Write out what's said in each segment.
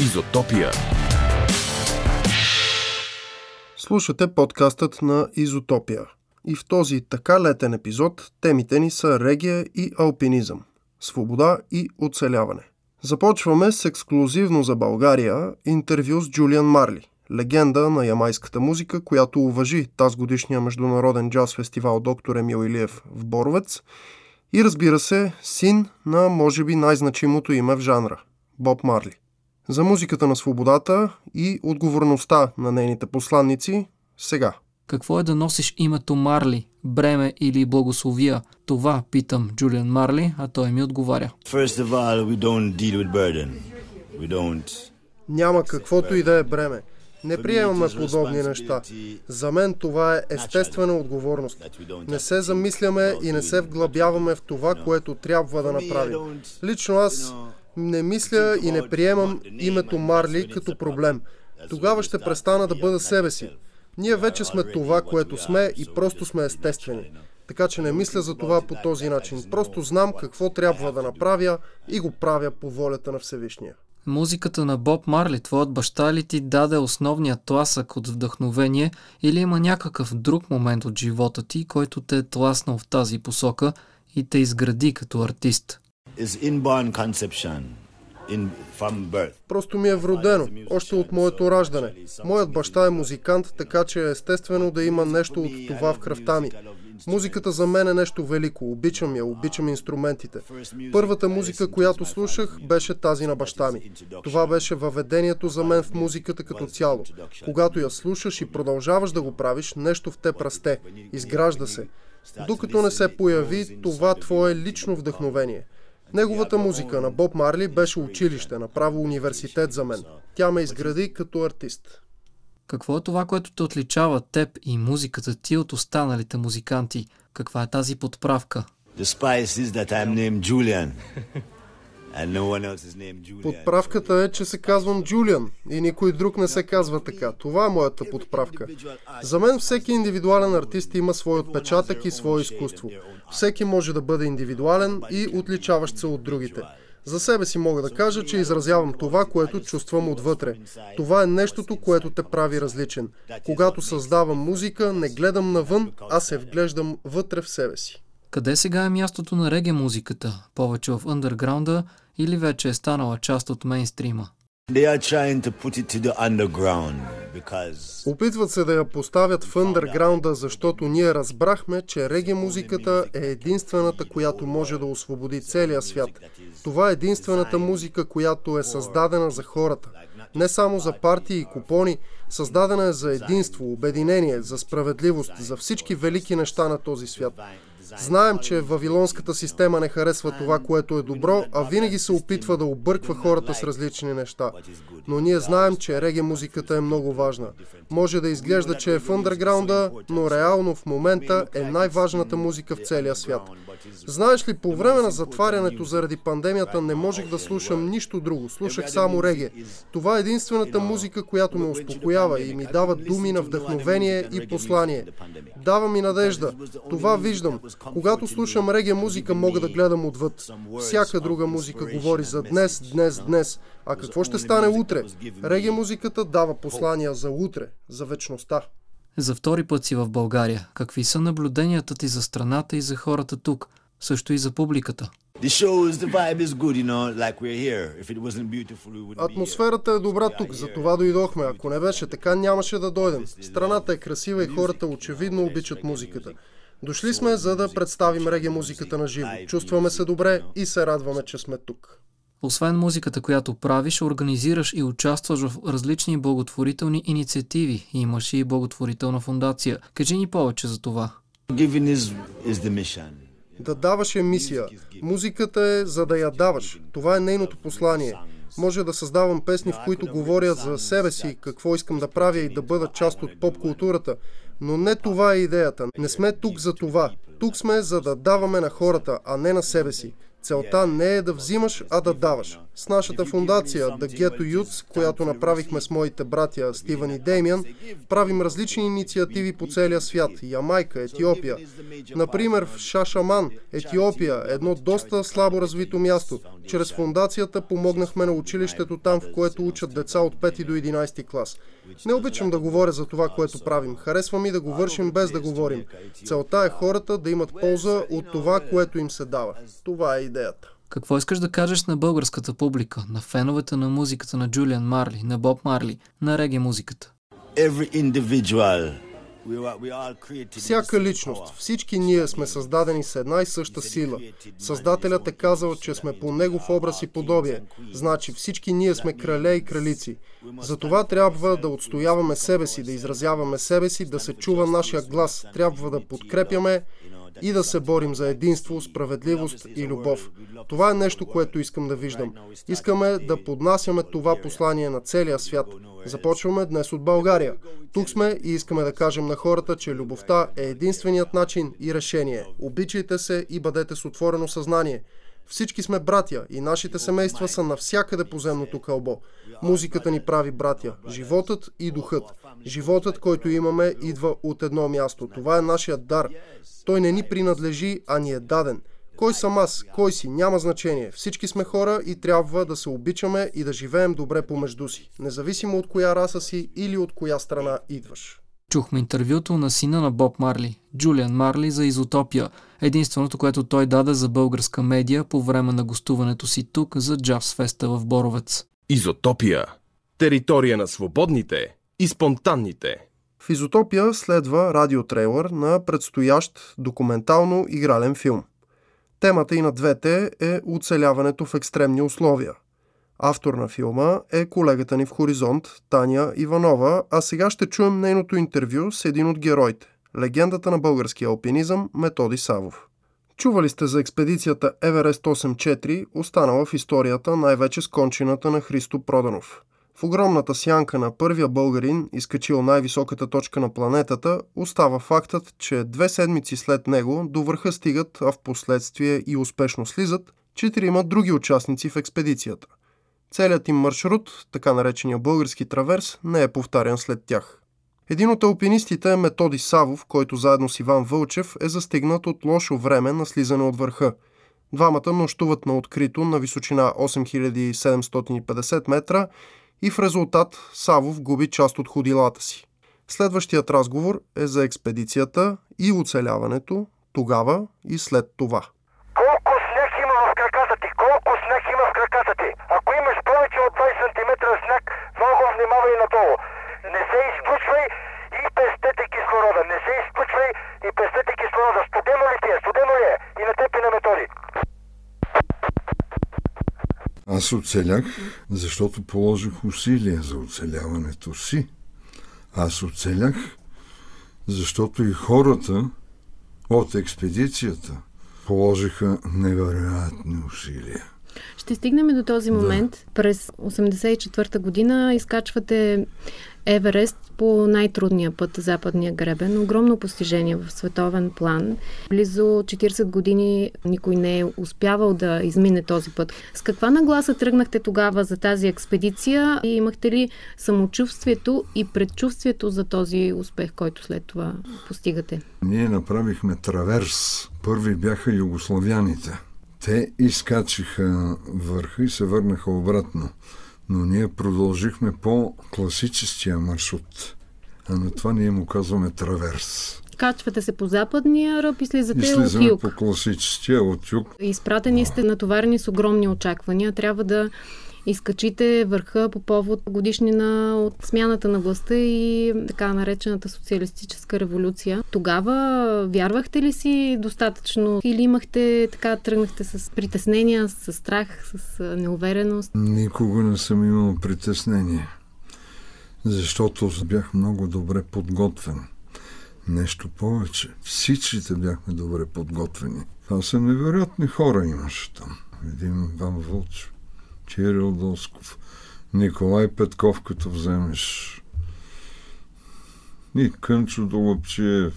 Изотопия. Слушате подкастът на Изотопия. И в този така летен епизод темите ни са регия и алпинизъм, свобода и оцеляване. Започваме с ексклюзивно за България интервю с Джулиан Марли, легенда на ямайската музика, която уважи тази годишния международен джаз фестивал доктор Емил Илиев в Боровец и разбира се, син на може би най-значимото име в жанра – Боб Марли. За музиката на свободата и отговорността на нейните посланници сега. Какво е да носиш името Марли, бреме или благословия? Това питам Джулиан Марли, а той ми отговаря. First of all, we don't deal with burden. We don't... Няма каквото и да е бреме. Не приемаме подобни неща. За мен това е естествена отговорност. Не се замисляме и не се вглъбяваме в това, което трябва да направим. Лично аз не мисля и не приемам името Марли като проблем. Тогава ще престана да бъда себе си. Ние вече сме това, което сме и просто сме естествени. Така че не мисля за това по този начин. Просто знам какво трябва да направя и го правя по волята на Всевишния. Музиката на Боб Марли, твоят баща ли ти даде основния тласък от вдъхновение или има някакъв друг момент от живота ти, който те е тласнал в тази посока и те изгради като артист? Is inborn conception. Просто ми е вродено, още от моето раждане. Моят баща е музикант, така че е естествено да има нещо от това в кръвта ми. Музиката за мен е нещо велико. Обичам я, обичам инструментите. Първата музика, която слушах, беше тази на баща ми. Това беше въведението за мен в музиката като цяло. Когато я слушаш и продължаваш да го правиш, нещо в теб расте, изгражда се. Докато не се появи това твое лично вдъхновение. Неговата музика на Боб Марли беше училище, направо университет за мен. Тя ме изгради като артист. Какво е това, което те отличава теб и музиката ти от останалите музиканти? Каква е тази подправка? The spice is that I'm named Julian. Подправката е, че се казвам Джулиан и никой друг не се казва така. Това е моята подправка. За мен всеки индивидуален артист има свой отпечатък и свое изкуство. Всеки може да бъде индивидуален и отличаващ се от другите. За себе си мога да кажа, че изразявам това, което чувствам отвътре. Това е нещото, което те прави различен. Когато създавам музика, не гледам навън, а се вглеждам вътре в себе си. Къде сега е мястото на реге музиката? Повече в underground или вече е станала част от мейнстрима? They are trying to put it to the underground because Опитват се да я поставят в андерграунда, защото ние разбрахме, че реге музиката е единствената, която може да освободи целия свят. Това е единствената музика, която е създадена за хората. Не само за партии и купони, създадена е за единство, обединение, за справедливост, за всички велики неща на този свят. Знаем, че вавилонската система не харесва това, което е добро, а винаги се опитва да обърква хората с различни неща. Но ние знаем, че реге музиката е много важна. Може да изглежда, че е в андерграунда, но реално в момента е най-важната музика в целия свят. Знаеш ли, по време на затварянето заради пандемията не можех да слушам нищо друго. Слушах само реге. Това е единствената музика, която ме успокоява и ми дава думи на вдъхновение и послание. Дава ми надежда. Това виждам. Когато слушам реге музика, мога да гледам отвъд. Всяка друга музика говори за днес, днес, днес. А какво ще стане утре? Реге музиката дава послания за утре, за вечността. За втори път си в България. Какви са наблюденията ти за страната и за хората тук? Също и за публиката. Атмосферата е добра тук, за това дойдохме. Ако не беше така, нямаше да дойдем. Страната е красива и хората очевидно обичат музиката. Дошли сме, за да представим реге музиката на живо. Чувстваме се добре и се радваме, че сме тук. Освен музиката, която правиш, организираш и участваш в различни благотворителни инициативи. Имаш и благотворителна фундация. Кажи ни повече за това. Да даваш е мисия. Музиката е за да я даваш. Това е нейното послание. Може да създавам песни, в които говоря за себе си, какво искам да правя и да бъда част от поп културата. Но не това е идеята. Не сме тук за това. Тук сме за да даваме на хората, а не на себе си. Целта не е да взимаш, а да даваш. С нашата фундация The Ghetto Youths, която направихме с моите братя Стивън и Деймиан, правим различни инициативи по целия свят. Ямайка, Етиопия. Например, в Шашаман, Етиопия, едно доста слабо развито място. Чрез фундацията помогнахме на училището там, в което учат деца от 5 до 11 клас. Не обичам да говоря за това, което правим. Харесва ми да го вършим без да говорим. Целта е хората да имат полза от това, което им се дава. Това е идеята. Какво искаш да кажеш на българската публика, на феновете на музиката на Джулиан Марли, на Боб Марли, на реге музиката? Every individual всяка личност, всички ние сме създадени с една и съща сила. Създателят е казал, че сме по негов образ и подобие. Значи всички ние сме крале и кралици. Затова трябва да отстояваме себе си, да изразяваме себе си, да се чува нашия глас. Трябва да подкрепяме и да се борим за единство, справедливост и любов. Това е нещо, което искам да виждам. Искаме да поднасяме това послание на целия свят. Започваме днес от България. Тук сме и искаме да кажем на хората, че любовта е единственият начин и решение. Обичайте се и бъдете с отворено съзнание. Всички сме братя и нашите семейства са навсякъде по земното кълбо. Музиката ни прави братя. Животът и духът. Животът, който имаме, идва от едно място. Това е нашия дар. Той не ни принадлежи, а ни е даден. Кой съм аз? Кой си? Няма значение. Всички сме хора и трябва да се обичаме и да живеем добре помежду си. Независимо от коя раса си или от коя страна идваш. Чухме интервюто на сина на Боб Марли, Джулиан Марли за Изотопия, единственото, което той даде за българска медия по време на гостуването си тук за Джаз Феста в Боровец. Изотопия. Територия на свободните и спонтанните. В Изотопия следва радиотрейлър на предстоящ документално-игрален филм. Темата и на двете е оцеляването в екстремни условия. Автор на филма е колегата ни в Хоризонт, Таня Иванова, а сега ще чуем нейното интервю с един от героите – легендата на българския алпинизъм Методи Савов. Чували сте за експедицията Еверест 84, останала в историята най-вече с кончината на Христо Проданов – в огромната сянка на първия българин, изкачил най-високата точка на планетата, остава фактът, че две седмици след него до върха стигат, а в последствие и успешно слизат, четирима други участници в експедицията. Целият им маршрут, така наречения български траверс, не е повтарян след тях. Един от алпинистите е Методи Савов, който заедно с Иван Вълчев е застигнат от лошо време на слизане от върха. Двамата нощуват на открито на височина 8750 метра и в резултат Савов губи част от ходилата си. Следващият разговор е за експедицията и оцеляването тогава и след това. Колко сняг има в краката ти? Колко сняг има в краката ти? Ако имаш повече от 20 см сняг, много внимавай надолу. Не се изключвай и пестете кислорода. Не се изключвай и пестете кислорода. Студено ли ти е? Студено ли е? И на теб и на методи. Аз оцелях, защото положих усилия за оцеляването си. Аз оцелях, защото и хората от експедицията положиха невероятни усилия. Ще стигнем до този момент. Да. През 84-та година изкачвате Еверест по най-трудния път, западния гребен. Огромно постижение в световен план. Близо 40 години никой не е успявал да измине този път. С каква нагласа тръгнахте тогава за тази експедиция и имахте ли самочувствието и предчувствието за този успех, който след това постигате? Ние направихме траверс. Първи бяха югославяните. Те изкачиха върха и се върнаха обратно но ние продължихме по класическия маршрут. А на това ние му казваме траверс. Качвате се по западния ръб и слизате и от юг. по класическия от юг. Изпратени сте натоварени с огромни очаквания. Трябва да изкачите върха по повод годишнина от смяната на властта и така наречената социалистическа революция. Тогава вярвахте ли си достатъчно или имахте така, тръгнахте с притеснения, с страх, с неувереност? Никога не съм имал притеснение, защото бях много добре подготвен. Нещо повече. Всичките бяхме добре подготвени. Това са невероятни хора имаше там. Един Ван Вълчев Кирил Досков, Николай Петков, като вземеш и Кънчо Долъпчиев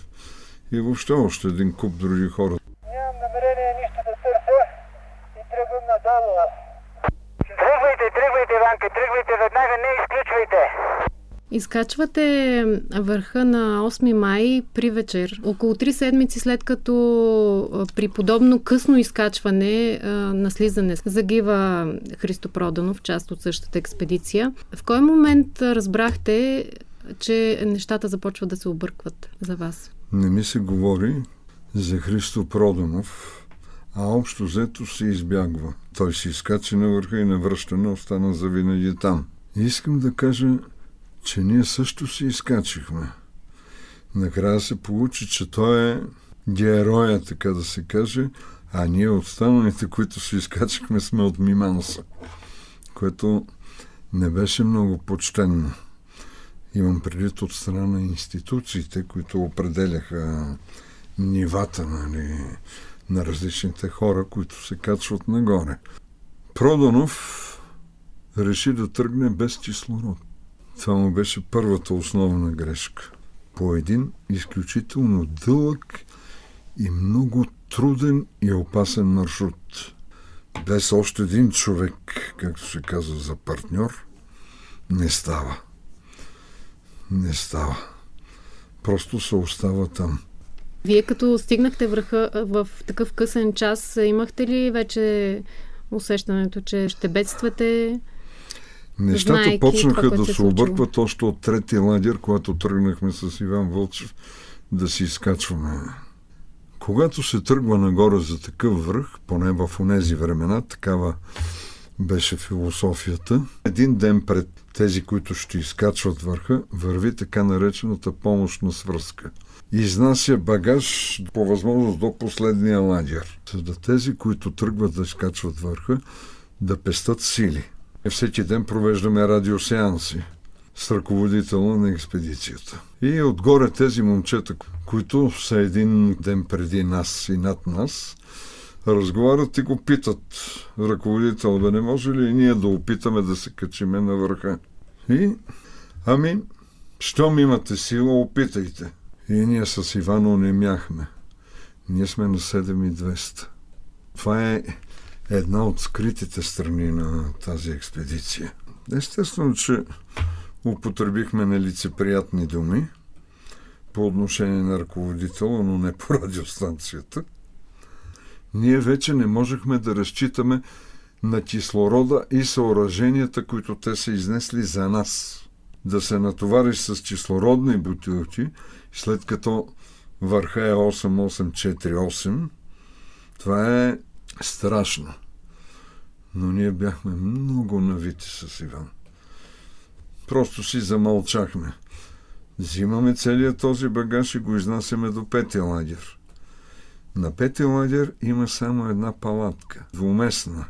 и въобще още един куп други хора. Нямам намерение нищо да търся и тръгвам надолу. Тръгвайте, тръгвайте, Ванка, тръгвайте веднага, не изключвайте. Изкачвате върха на 8 май при вечер. Около 3 седмици след като при подобно късно изкачване на слизане загива Христо Проданов, част от същата експедиция. В кой момент разбрахте, че нещата започват да се объркват за вас? Не ми се говори за Христо Проданов, а общо взето се избягва. Той се изкачи на върха и на връщане остана завинаги там. Искам да кажа, че ние също се изкачихме. Накрая се получи, че той е героя, така да се каже, а ние останалите, които се изкачихме, сме от Миманса, което не беше много почтенно. Имам предвид от страна на институциите, които определяха нивата нали, на различните хора, които се качват нагоре. Проданов реши да тръгне без кислород. Това му беше първата основна грешка. По един изключително дълъг и много труден и опасен маршрут. Без още един човек, както се казва за партньор, не става. Не става. Просто се остава там. Вие като стигнахте върха в такъв късен час, имахте ли вече усещането, че ще бедствате? Нещата Знайки почнаха това, да се, се объркват още от третия лагер, когато тръгнахме с Иван Вълчев да си изкачваме. Когато се тръгва нагоре за такъв връх, поне в онези времена, такава беше философията, един ден пред тези, които ще изкачват върха, върви така наречената помощна свръзка. Изнася багаж по възможност до последния лагер. За да тези, които тръгват да изкачват върха, да пестат сили. Всеки ден провеждаме радиосеанси с ръководителя на експедицията. И отгоре тези момчета, които са един ден преди нас и над нас, разговарят и го питат ръководител, да не може ли ние да опитаме да се качиме на върха. И, ами, щом имате сила, опитайте. И ние с Ивано не мяхме. Ние сме на 7200. Това е една от скритите страни на тази експедиция. Естествено, че употребихме нелицеприятни думи по отношение на ръководителя, но не по радиостанцията. Ние вече не можехме да разчитаме на кислорода и съоръженията, които те са изнесли за нас. Да се натовариш с кислородни бутилки, след като върха е 8848, това е страшно. Но ние бяхме много навити с Иван. Просто си замълчахме. Взимаме целият този багаж и го изнасяме до петия лагер. На петия лагер има само една палатка, двуместна.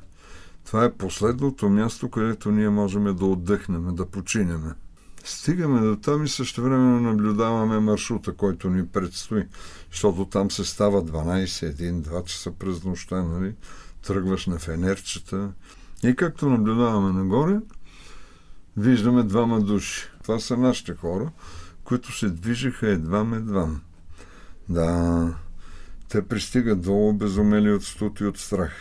Това е последното място, където ние можем да отдъхнем, да починеме. Стигаме до там и също време наблюдаваме маршрута, който ни предстои, защото там се става 12, 1, 2 часа през нощта, нали? тръгваш на фенерчета. И както наблюдаваме нагоре, виждаме двама души. Това са нашите хора, които се движиха едвам-едвам. Да, те пристигат долу безумели от студ и от страх,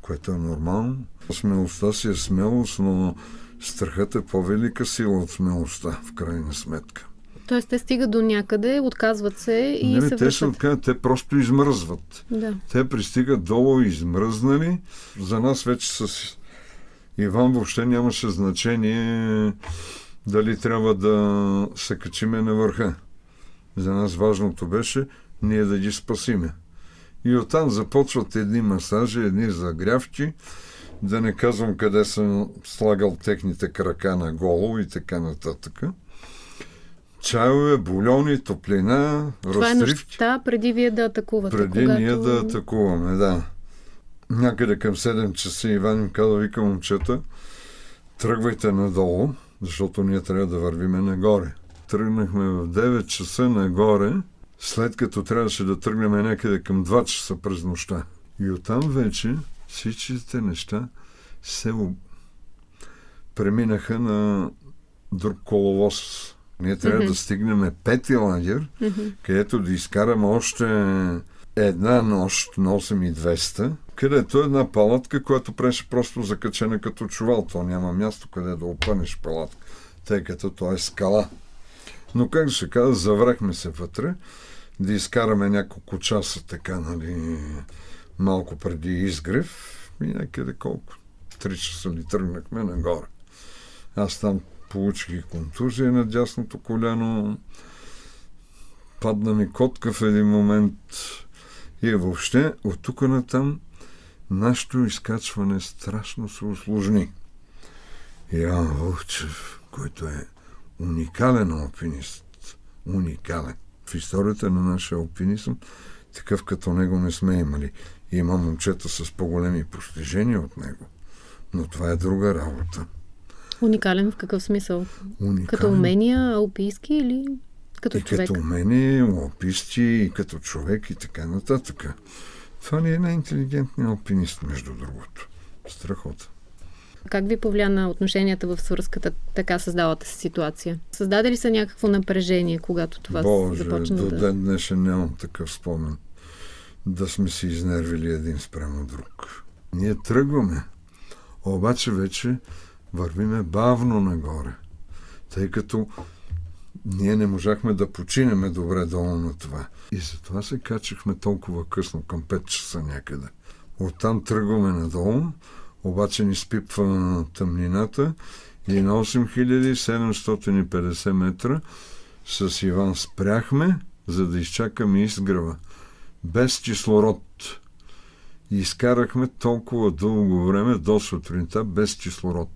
което е нормално. Смелостта си е смелост, но страхът е по-велика сила от смелостта, в крайна сметка. Тоест те стигат до някъде, отказват се и не, се те се отказват, те просто измръзват. Да. Те пристигат долу измръзнали. За нас вече с Иван въобще нямаше значение дали трябва да се качиме на върха. За нас важното беше ние да ги спасиме. И оттам започват едни масажи, едни загрявки, да не казвам къде съм слагал техните крака на голо и така нататък чайове, бульони, топлина, Това е нощта преди вие да атакувате. Преди когато... ние да атакуваме, да. Някъде към 7 часа Иван им каза, вика момчета, тръгвайте надолу, защото ние трябва да вървиме нагоре. Тръгнахме в 9 часа нагоре, след като трябваше да тръгнем някъде към 2 часа през нощта. И оттам вече всичките неща се преминаха на друг коловоз ние трябва mm-hmm. да стигнем пети лагер, mm-hmm. където да изкараме още една нощ на 8200, където е една палатка, която преше просто закачена като чувал. То няма място къде да опънеш палатка. тъй като то е скала. Но как се казва, заврахме се вътре, да изкараме няколко часа така, нали, малко преди изгрев и някъде колко? Три часа ли тръгнахме нагоре. Аз там получих и контузия на дясното коляно, падна ми котка в един момент и въобще от тук на там нашето изкачване страшно се усложни. Ян Вълчев, който е уникален алпинист, уникален. В историята на нашия алпинизъм такъв като него не сме имали. Има момчета с по-големи постижения от него. Но това е друга работа. Уникален в какъв смисъл? Уникален. Като умения, алпийски или като и човек? като умение, алписти, и като човек и така нататък. Това ли е най-интелигентният алпинист, между другото? Страхота. Как ви повлия на отношенията в свързката така създалата се ситуация? Създаде ли се някакво напрежение, когато това Боже, започна до да... ден днешен нямам такъв спомен. Да сме си изнервили един спрямо друг. Ние тръгваме, обаче вече вървиме бавно нагоре, тъй като ние не можахме да починеме добре долу на това. И затова се качихме толкова късно, към 5 часа някъде. Оттам тръгваме надолу, обаче ни спипва тъмнината и на 8750 метра с Иван спряхме, за да изчакаме изгрева. Без кислород. И изкарахме толкова дълго време до сутринта без кислород.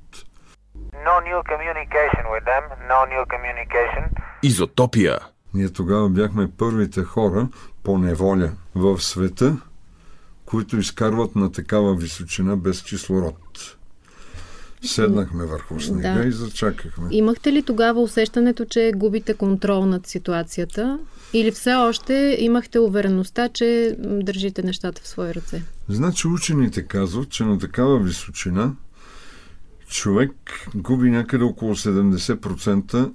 No new communication with them, no new communication. Изотопия. Ние тогава бяхме първите хора по неволя в света, които изкарват на такава височина без кислород. Седнахме върху снега Да. и зачакахме. Имахте ли тогава усещането, че губите контрол над ситуацията? Или все още имахте увереността, че държите нещата в свои ръце? Значи учените казват, че на такава височина човек губи някъде около 70%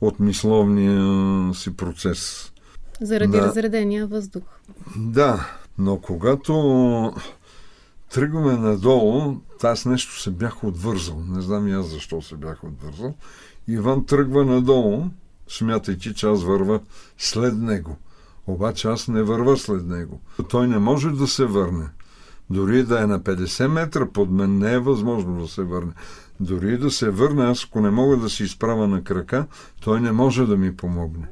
от мисловния си процес. Заради Да. разредения въздух. Да, но когато тръгваме надолу, аз нещо се бях отвързал. Не знам и аз защо се бях отвързал. Иван тръгва надолу, смятайки, че аз върва след него. Обаче аз не върва след него. Той не може да се върне. Дори да е на 50 метра под мен, не е възможно да се върне. Дори да се върне, аз ако не мога да се изправя на крака, той не може да ми помогне.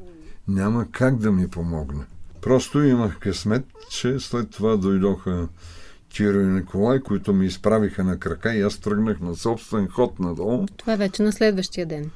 Няма как да ми помогне. Просто имах късмет, че след това дойдоха Киро и Николай, които ми изправиха на крака и аз тръгнах на собствен ход надолу. Това е вече на следващия ден.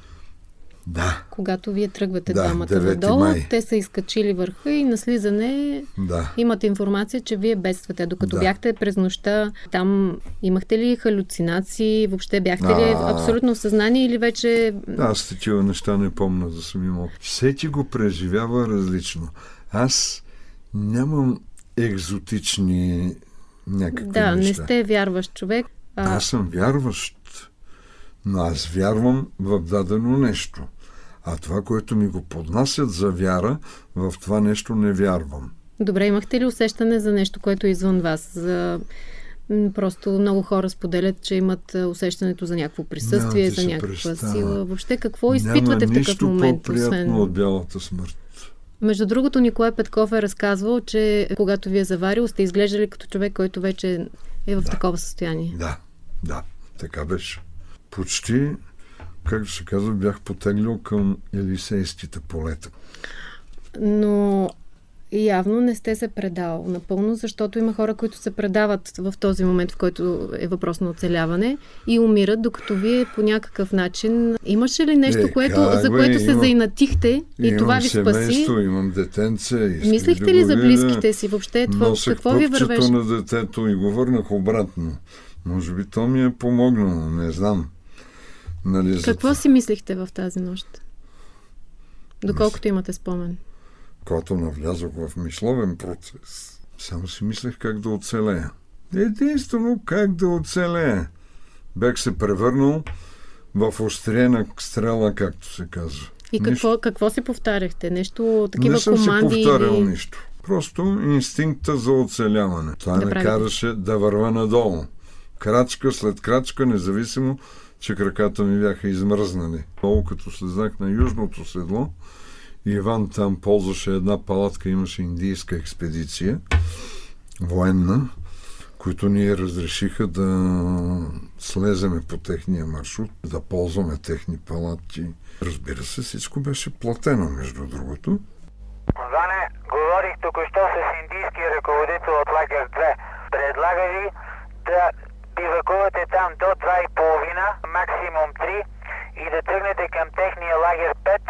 Да, Когато вие тръгвате Да, двамата 9 надолу, май. те са изкачили върха и на слизане да. имате информация, че вие бедствате. Докато Да. бяхте през нощта, там имахте ли халюцинации? Въобще бяхте ли А. абсолютно в съзнание или вече... Аз такива неща не помня да съм имал. Всеки го преживява различно. Аз нямам екзотични някакви Да, не неща. сте вярващ човек. А, Аз съм вярващ, но аз вярвам в дадено нещо. А това, което ми го поднасят за вяра, в това нещо не вярвам. Добре, имахте ли усещане за нещо, което е извън вас? За... Просто много хора споделят, че имат усещането за някакво присъствие, Няма за някаква представя. сила. Въобще какво изпитвате Няма в такъв нищо момент? по-приятно Освен... от бялата смърт. Между другото, Николай Петков е разказвал, че когато ви е заварил, сте изглеждали като човек, който вече е в Да. такова състояние. Да, да, така беше. Почти, както се казва, бях потеглил към Елисейските полета. Но явно не сте се предал напълно, защото има хора, които се предават в този момент, в който е въпрос на оцеляване и умират, докато вие по някакъв начин... Имаше ли нещо, Е, което, как за бе, което се имам- заинатихте и имам това ви спаси? семейство, имам детенце. Мислихте ли за близките си въобще? Това, какво ви вървеше? на детето и го върнах обратно. Може би то ми е помогнало, не знам. Нали, Какво си мислихте в тази нощ? Доколкото имате спомен. Когато навлязох в мисловен процес, само си мислех как да оцелея. Единствено как да оцелея. Бях се превърнал в остриена стрела, както се казва. И какво, какво си повтаряхте? Нещо, такива не съм команди? си повтарял или... нищо. Просто инстинкта за оцеляване. Това Да ме караше да върва надолу. Крачка след крачка, независимо че краката ми бяха измръзнали. Много като слезнах на южното седло, Иван там ползваше една палатка, имаше индийска експедиция, военна, които ни разрешиха да слеземе по техния маршрут, да ползваме техни палатки. Разбира се, всичко беше платено, между другото. Ване, говорих току-що с индийския ръководител от лагер 2. Предлага ви да бивакувате там до 2.30, максимум 3 и да тръгнете към техния лагер 5.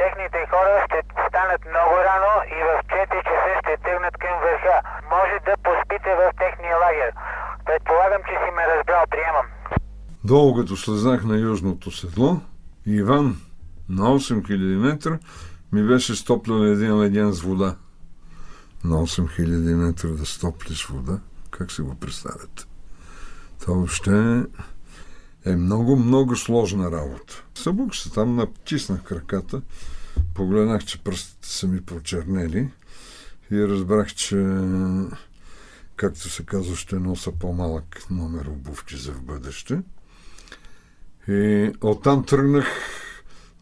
Техните хора ще станат много рано и в 4 часа ще тръгнат към върха. Може да поспите в техния лагер. Предполагам, че си ме разбрал. Приемам. Долу като слезнах на южното седло, Иван на 8000 метра ми беше стоплил един леден с вода. На 8000 метра да стоплиш вода, как се го представяте? Това въобще е много, много сложна работа. Събук се там, натиснах краката, погледнах, че пръстите са ми почернели и разбрах, че както се казва, ще носа по-малък номер обувки за в бъдеще. И оттам тръгнах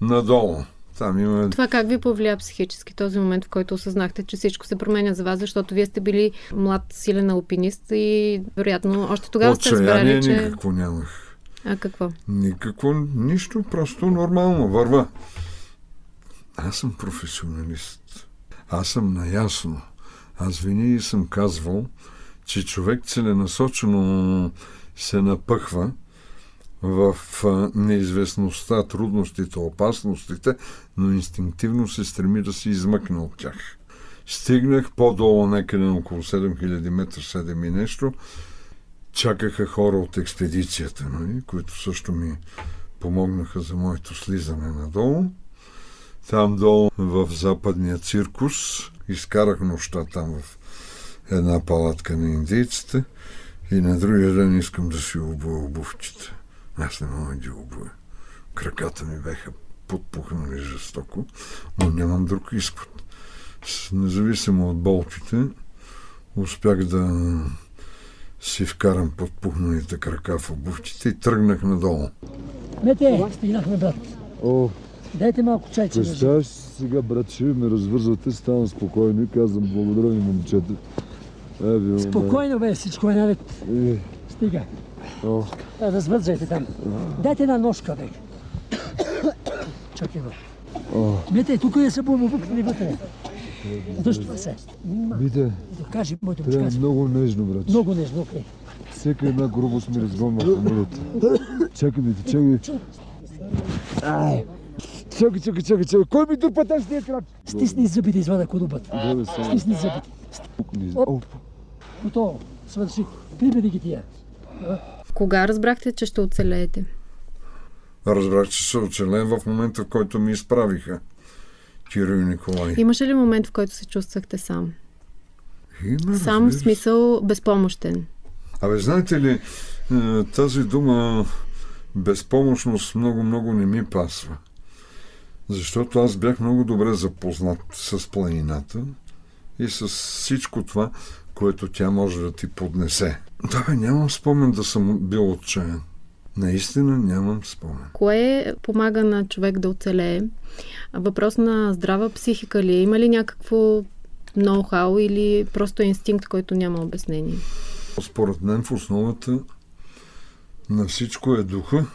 надолу. Там има... Това как ви повлия психически този момент, в който осъзнахте, че всичко се променя за вас, защото вие сте били млад, силен алпинист и вероятно още тогава сте разбрали, че... никакво нямах. А какво? Никакво, нищо, просто нормално, върва. Аз съм професионалист. Аз съм наясно. Аз винаги съм казвал, че човек целенасочено се напъхва в неизвестността, трудностите, опасностите, но инстинктивно се стреми да се измъкне от тях. Стигнах по-долу някъде на около 7000 метра, 7 и нещо. Чакаха хора от експедицията, нали, които също ми помогнаха за моето слизане надолу. Там долу в западния циркус изкарах нощта там в една палатка на индийците и на другия ден искам да си обуя обувките. Аз не мога да ги обуя. Краката ми беха подпухнали жестоко, но нямам друг изход. Независимо от болките, успях да си вкарам подпухналите крака в обувките и тръгнах надолу. Мете, стигнахме, брат. О, Дайте малко чайче. представяш си сега, брат, ще ме развързвате, ставам спокойно и казвам благодаря ви, момчета. Е, ви, Спокойно бе, всичко е наред. Е, Стига. о, А, Развързвайте там. Дайте една ножка, бе. Чакай, бе. Мете, тук е събудно обукнали вътре. Дъжте се. бите, Кажи, моето трябва момче, много нежно, брат. много нежно, окей. Всека една грубост ми разгонва в умилата. Чакай, бите, чакай. Ай. Чакай, чакай, чакай, чакай. Кой ми дърпа тази с тия крак? Стисни зъбите, извада кодубът. Добре, само. Стисни зъбите. Оп. Готово. Свърши. Прибеди ги тия. Кога разбрахте, че ще оцелеете? Разбрах, че се оцелен в момента, в който ми изправиха Киро и Николай. Имаше ли момент, в който се чувствахте сам? Има, Сам в смисъл безпомощен. Абе, знаете ли, е, тази дума безпомощност много-много не ми пасва. Защото аз бях много добре запознат с планината и с всичко това, което тя може да ти поднесе. Да, бе, нямам спомен да съм бил отчаян. Наистина нямам спомен. Кое помага на човек да оцелее? Въпрос на здрава психика ли е? Има ли някакво ноу-хау или просто инстинкт, който няма обяснение? Според мен в основата на всичко е духа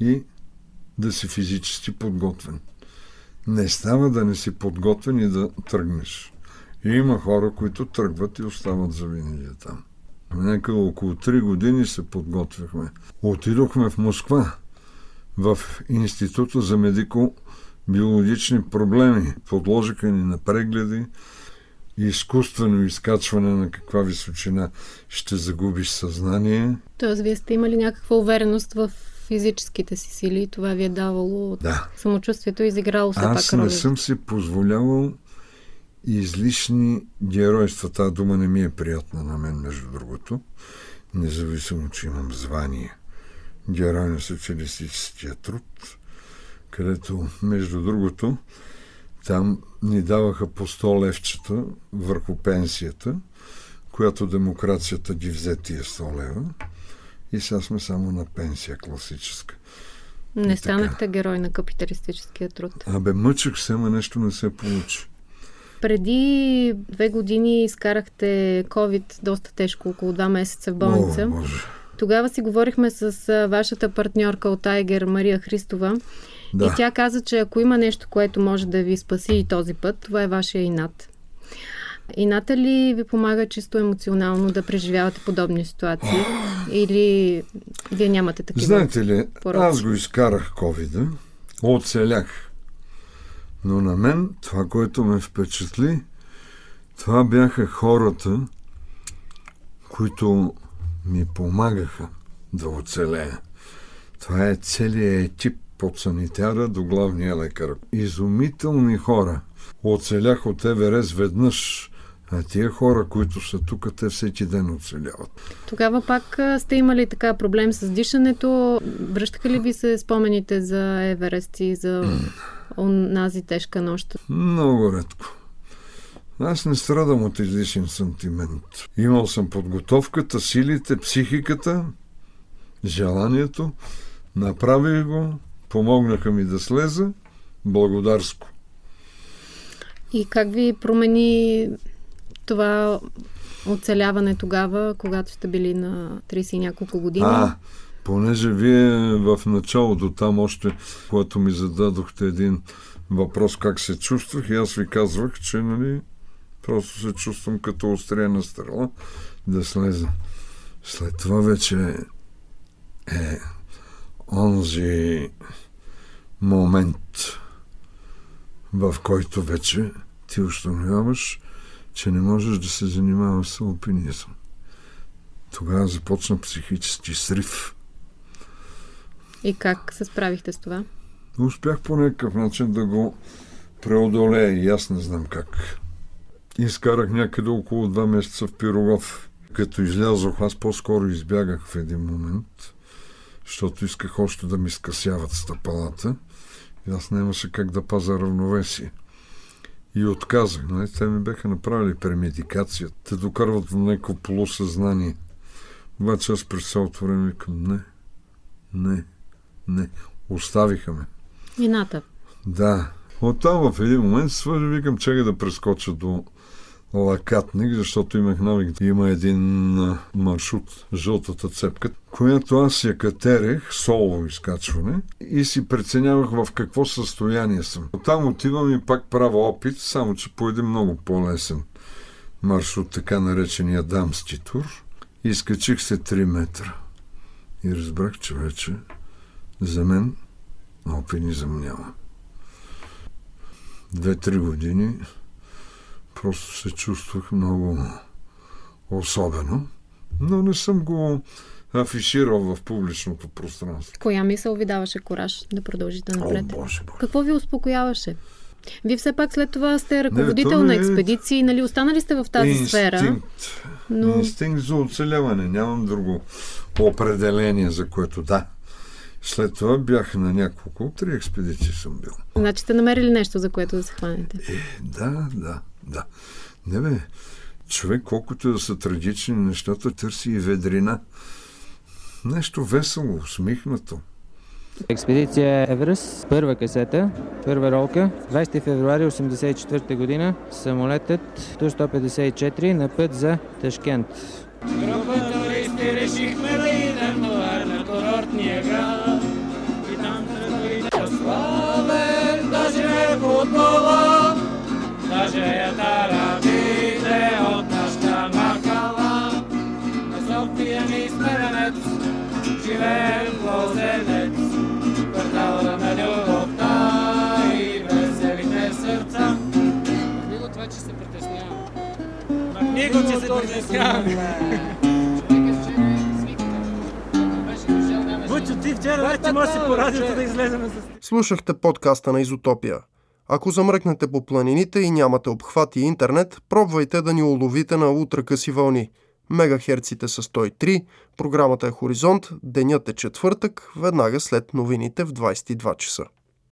и да си физически подготвен. Не става да не си подготвен и да тръгнеш. И има хора, които тръгват и остават завинаги там. Някъде около 3 години се подготвяхме. Отидохме в Москва, в Института за медико-биологични проблеми. Подложиха ни на прегледи, изкуствено изкачване на каква височина ще загубиш съзнание. Тоест, вие сте имали някаква увереност в физическите си сили и това ви е давало Да. самочувствието изиграло Аз пак роля. не съм си позволявал излишни геройства. Тази дума не ми е приятна на мен, между другото. Независимо, че имам звание. Герой на социалистическия труд, където, между другото, там ни даваха по 100 левчета върху пенсията, която демокрацията ги взе тия 100 лева и сега сме само на пенсия класическа. Не И станахте така. герой на капиталистическия труд. Абе, мъчък се, ама нещо не се получи. Преди две години изкарахте COVID доста тежко, около два месеца в болница. О, Боже. Тогава си говорихме с вашата партньорка от Айгер, Мария Христова. Да. И тя каза, че ако има нещо, което може да ви спаси и този път, това е вашия инат. Ината ли ви помага чисто емоционално да преживявате подобни ситуации? Или вие нямате такива? Знаете ли, пороци. аз го изкарах ковида, оцелях. Но на мен това, което ме впечатли, това бяха хората, които ми помагаха да оцелея. Това е целият екип от санитара до главния лекар. Изумителни хора. Оцелях от Еверест веднъж, а тия хора, които са тук, те всеки ден оцеляват. Тогава пак сте имали така проблем с дишането. Връщаха ли ви се спомените за Еверест и за онази тежка нощ? Много редко. Аз не страдам от излишен сантимент. Имал съм подготовката, силите, психиката, желанието. Направих го, помогнаха ми да слеза. Благодарско. И как ви промени това оцеляване тогава, когато сте били на 30 и няколко години? А, понеже вие в началото там още, когато ми зададохте един въпрос как се чувствах, и аз ви казвах, че нали, просто се чувствам като острена стрела да слеза. След това вече е онзи момент, в който вече ти установяваш, че не можеш да се занимаваш с алпинизъм. Тогава започна психически срив. И как се справихте с това? Успях по някакъв начин да го преодолея и аз не знам как. Изкарах някъде около два месеца в Пирогов. Като излязох, аз по-скоро избягах в един момент, защото исках още да ми скъсяват стъпалата и аз нямаше как да паза равновесие. И отказах. Нали? Те ми беха направили премедикация. Те докарват в някакво полусъзнание. Обаче аз през цялото време викам не, не, не. Оставиха ме. Вината. Да. Оттам в един момент свържа, викам, чакай да прескоча до Лакатник, защото имах навик. Има един маршрут, жълтата цепка, която аз я катерех, соло изкачване, и си преценявах в какво състояние съм. Оттам отивам и пак правя опит, само че по един много по-лесен маршрут, така наречения дамски тур. Изкачих се 3 метра. И разбрах, че вече за мен алпинизъм няма. Две-три години просто се чувствах много особено, но не съм го афиширал в публичното пространство. Коя мисъл ви даваше кораж да продължите напред? О, Боже, Боже. Какво ви успокояваше? Вие все пак след това сте ръководител то на е експедиции, нали? Останали сте в тази Инстинкт. сфера. Но Инстинкт за оцеляване. Нямам друго определение, за което да. След това бях на няколко, три експедиции съм бил. значи сте намерили нещо, за което да се хванете. Да, да, да. Не бе, човек, колкото да са трагични нещата, търси и ведрина. Нещо весело, усмихнато. Експедиция Еверест, първа касета, първа ролка, 20 февруари 1984 година, самолетът Ту-154 на път за Ташкент. Група туристи решихме да идем на курортния град. И там се славен, даже не я тарабите от нашата махала. На София ми смененец, живеем в Лозенец, квартала на любовта и веселите сърца. Него това, че се притеснявам. Него, че се притеснявам. Ти вчера вече можеш по радиото да излезем с Слушахте подкаста на Изотопия. Ако замръкнете по планините и нямате обхват и интернет, пробвайте да ни уловите на ултракъси вълни. Мегахерците са 103, програмата е Хоризонт, денят е четвъртък, веднага след новините в 22 часа.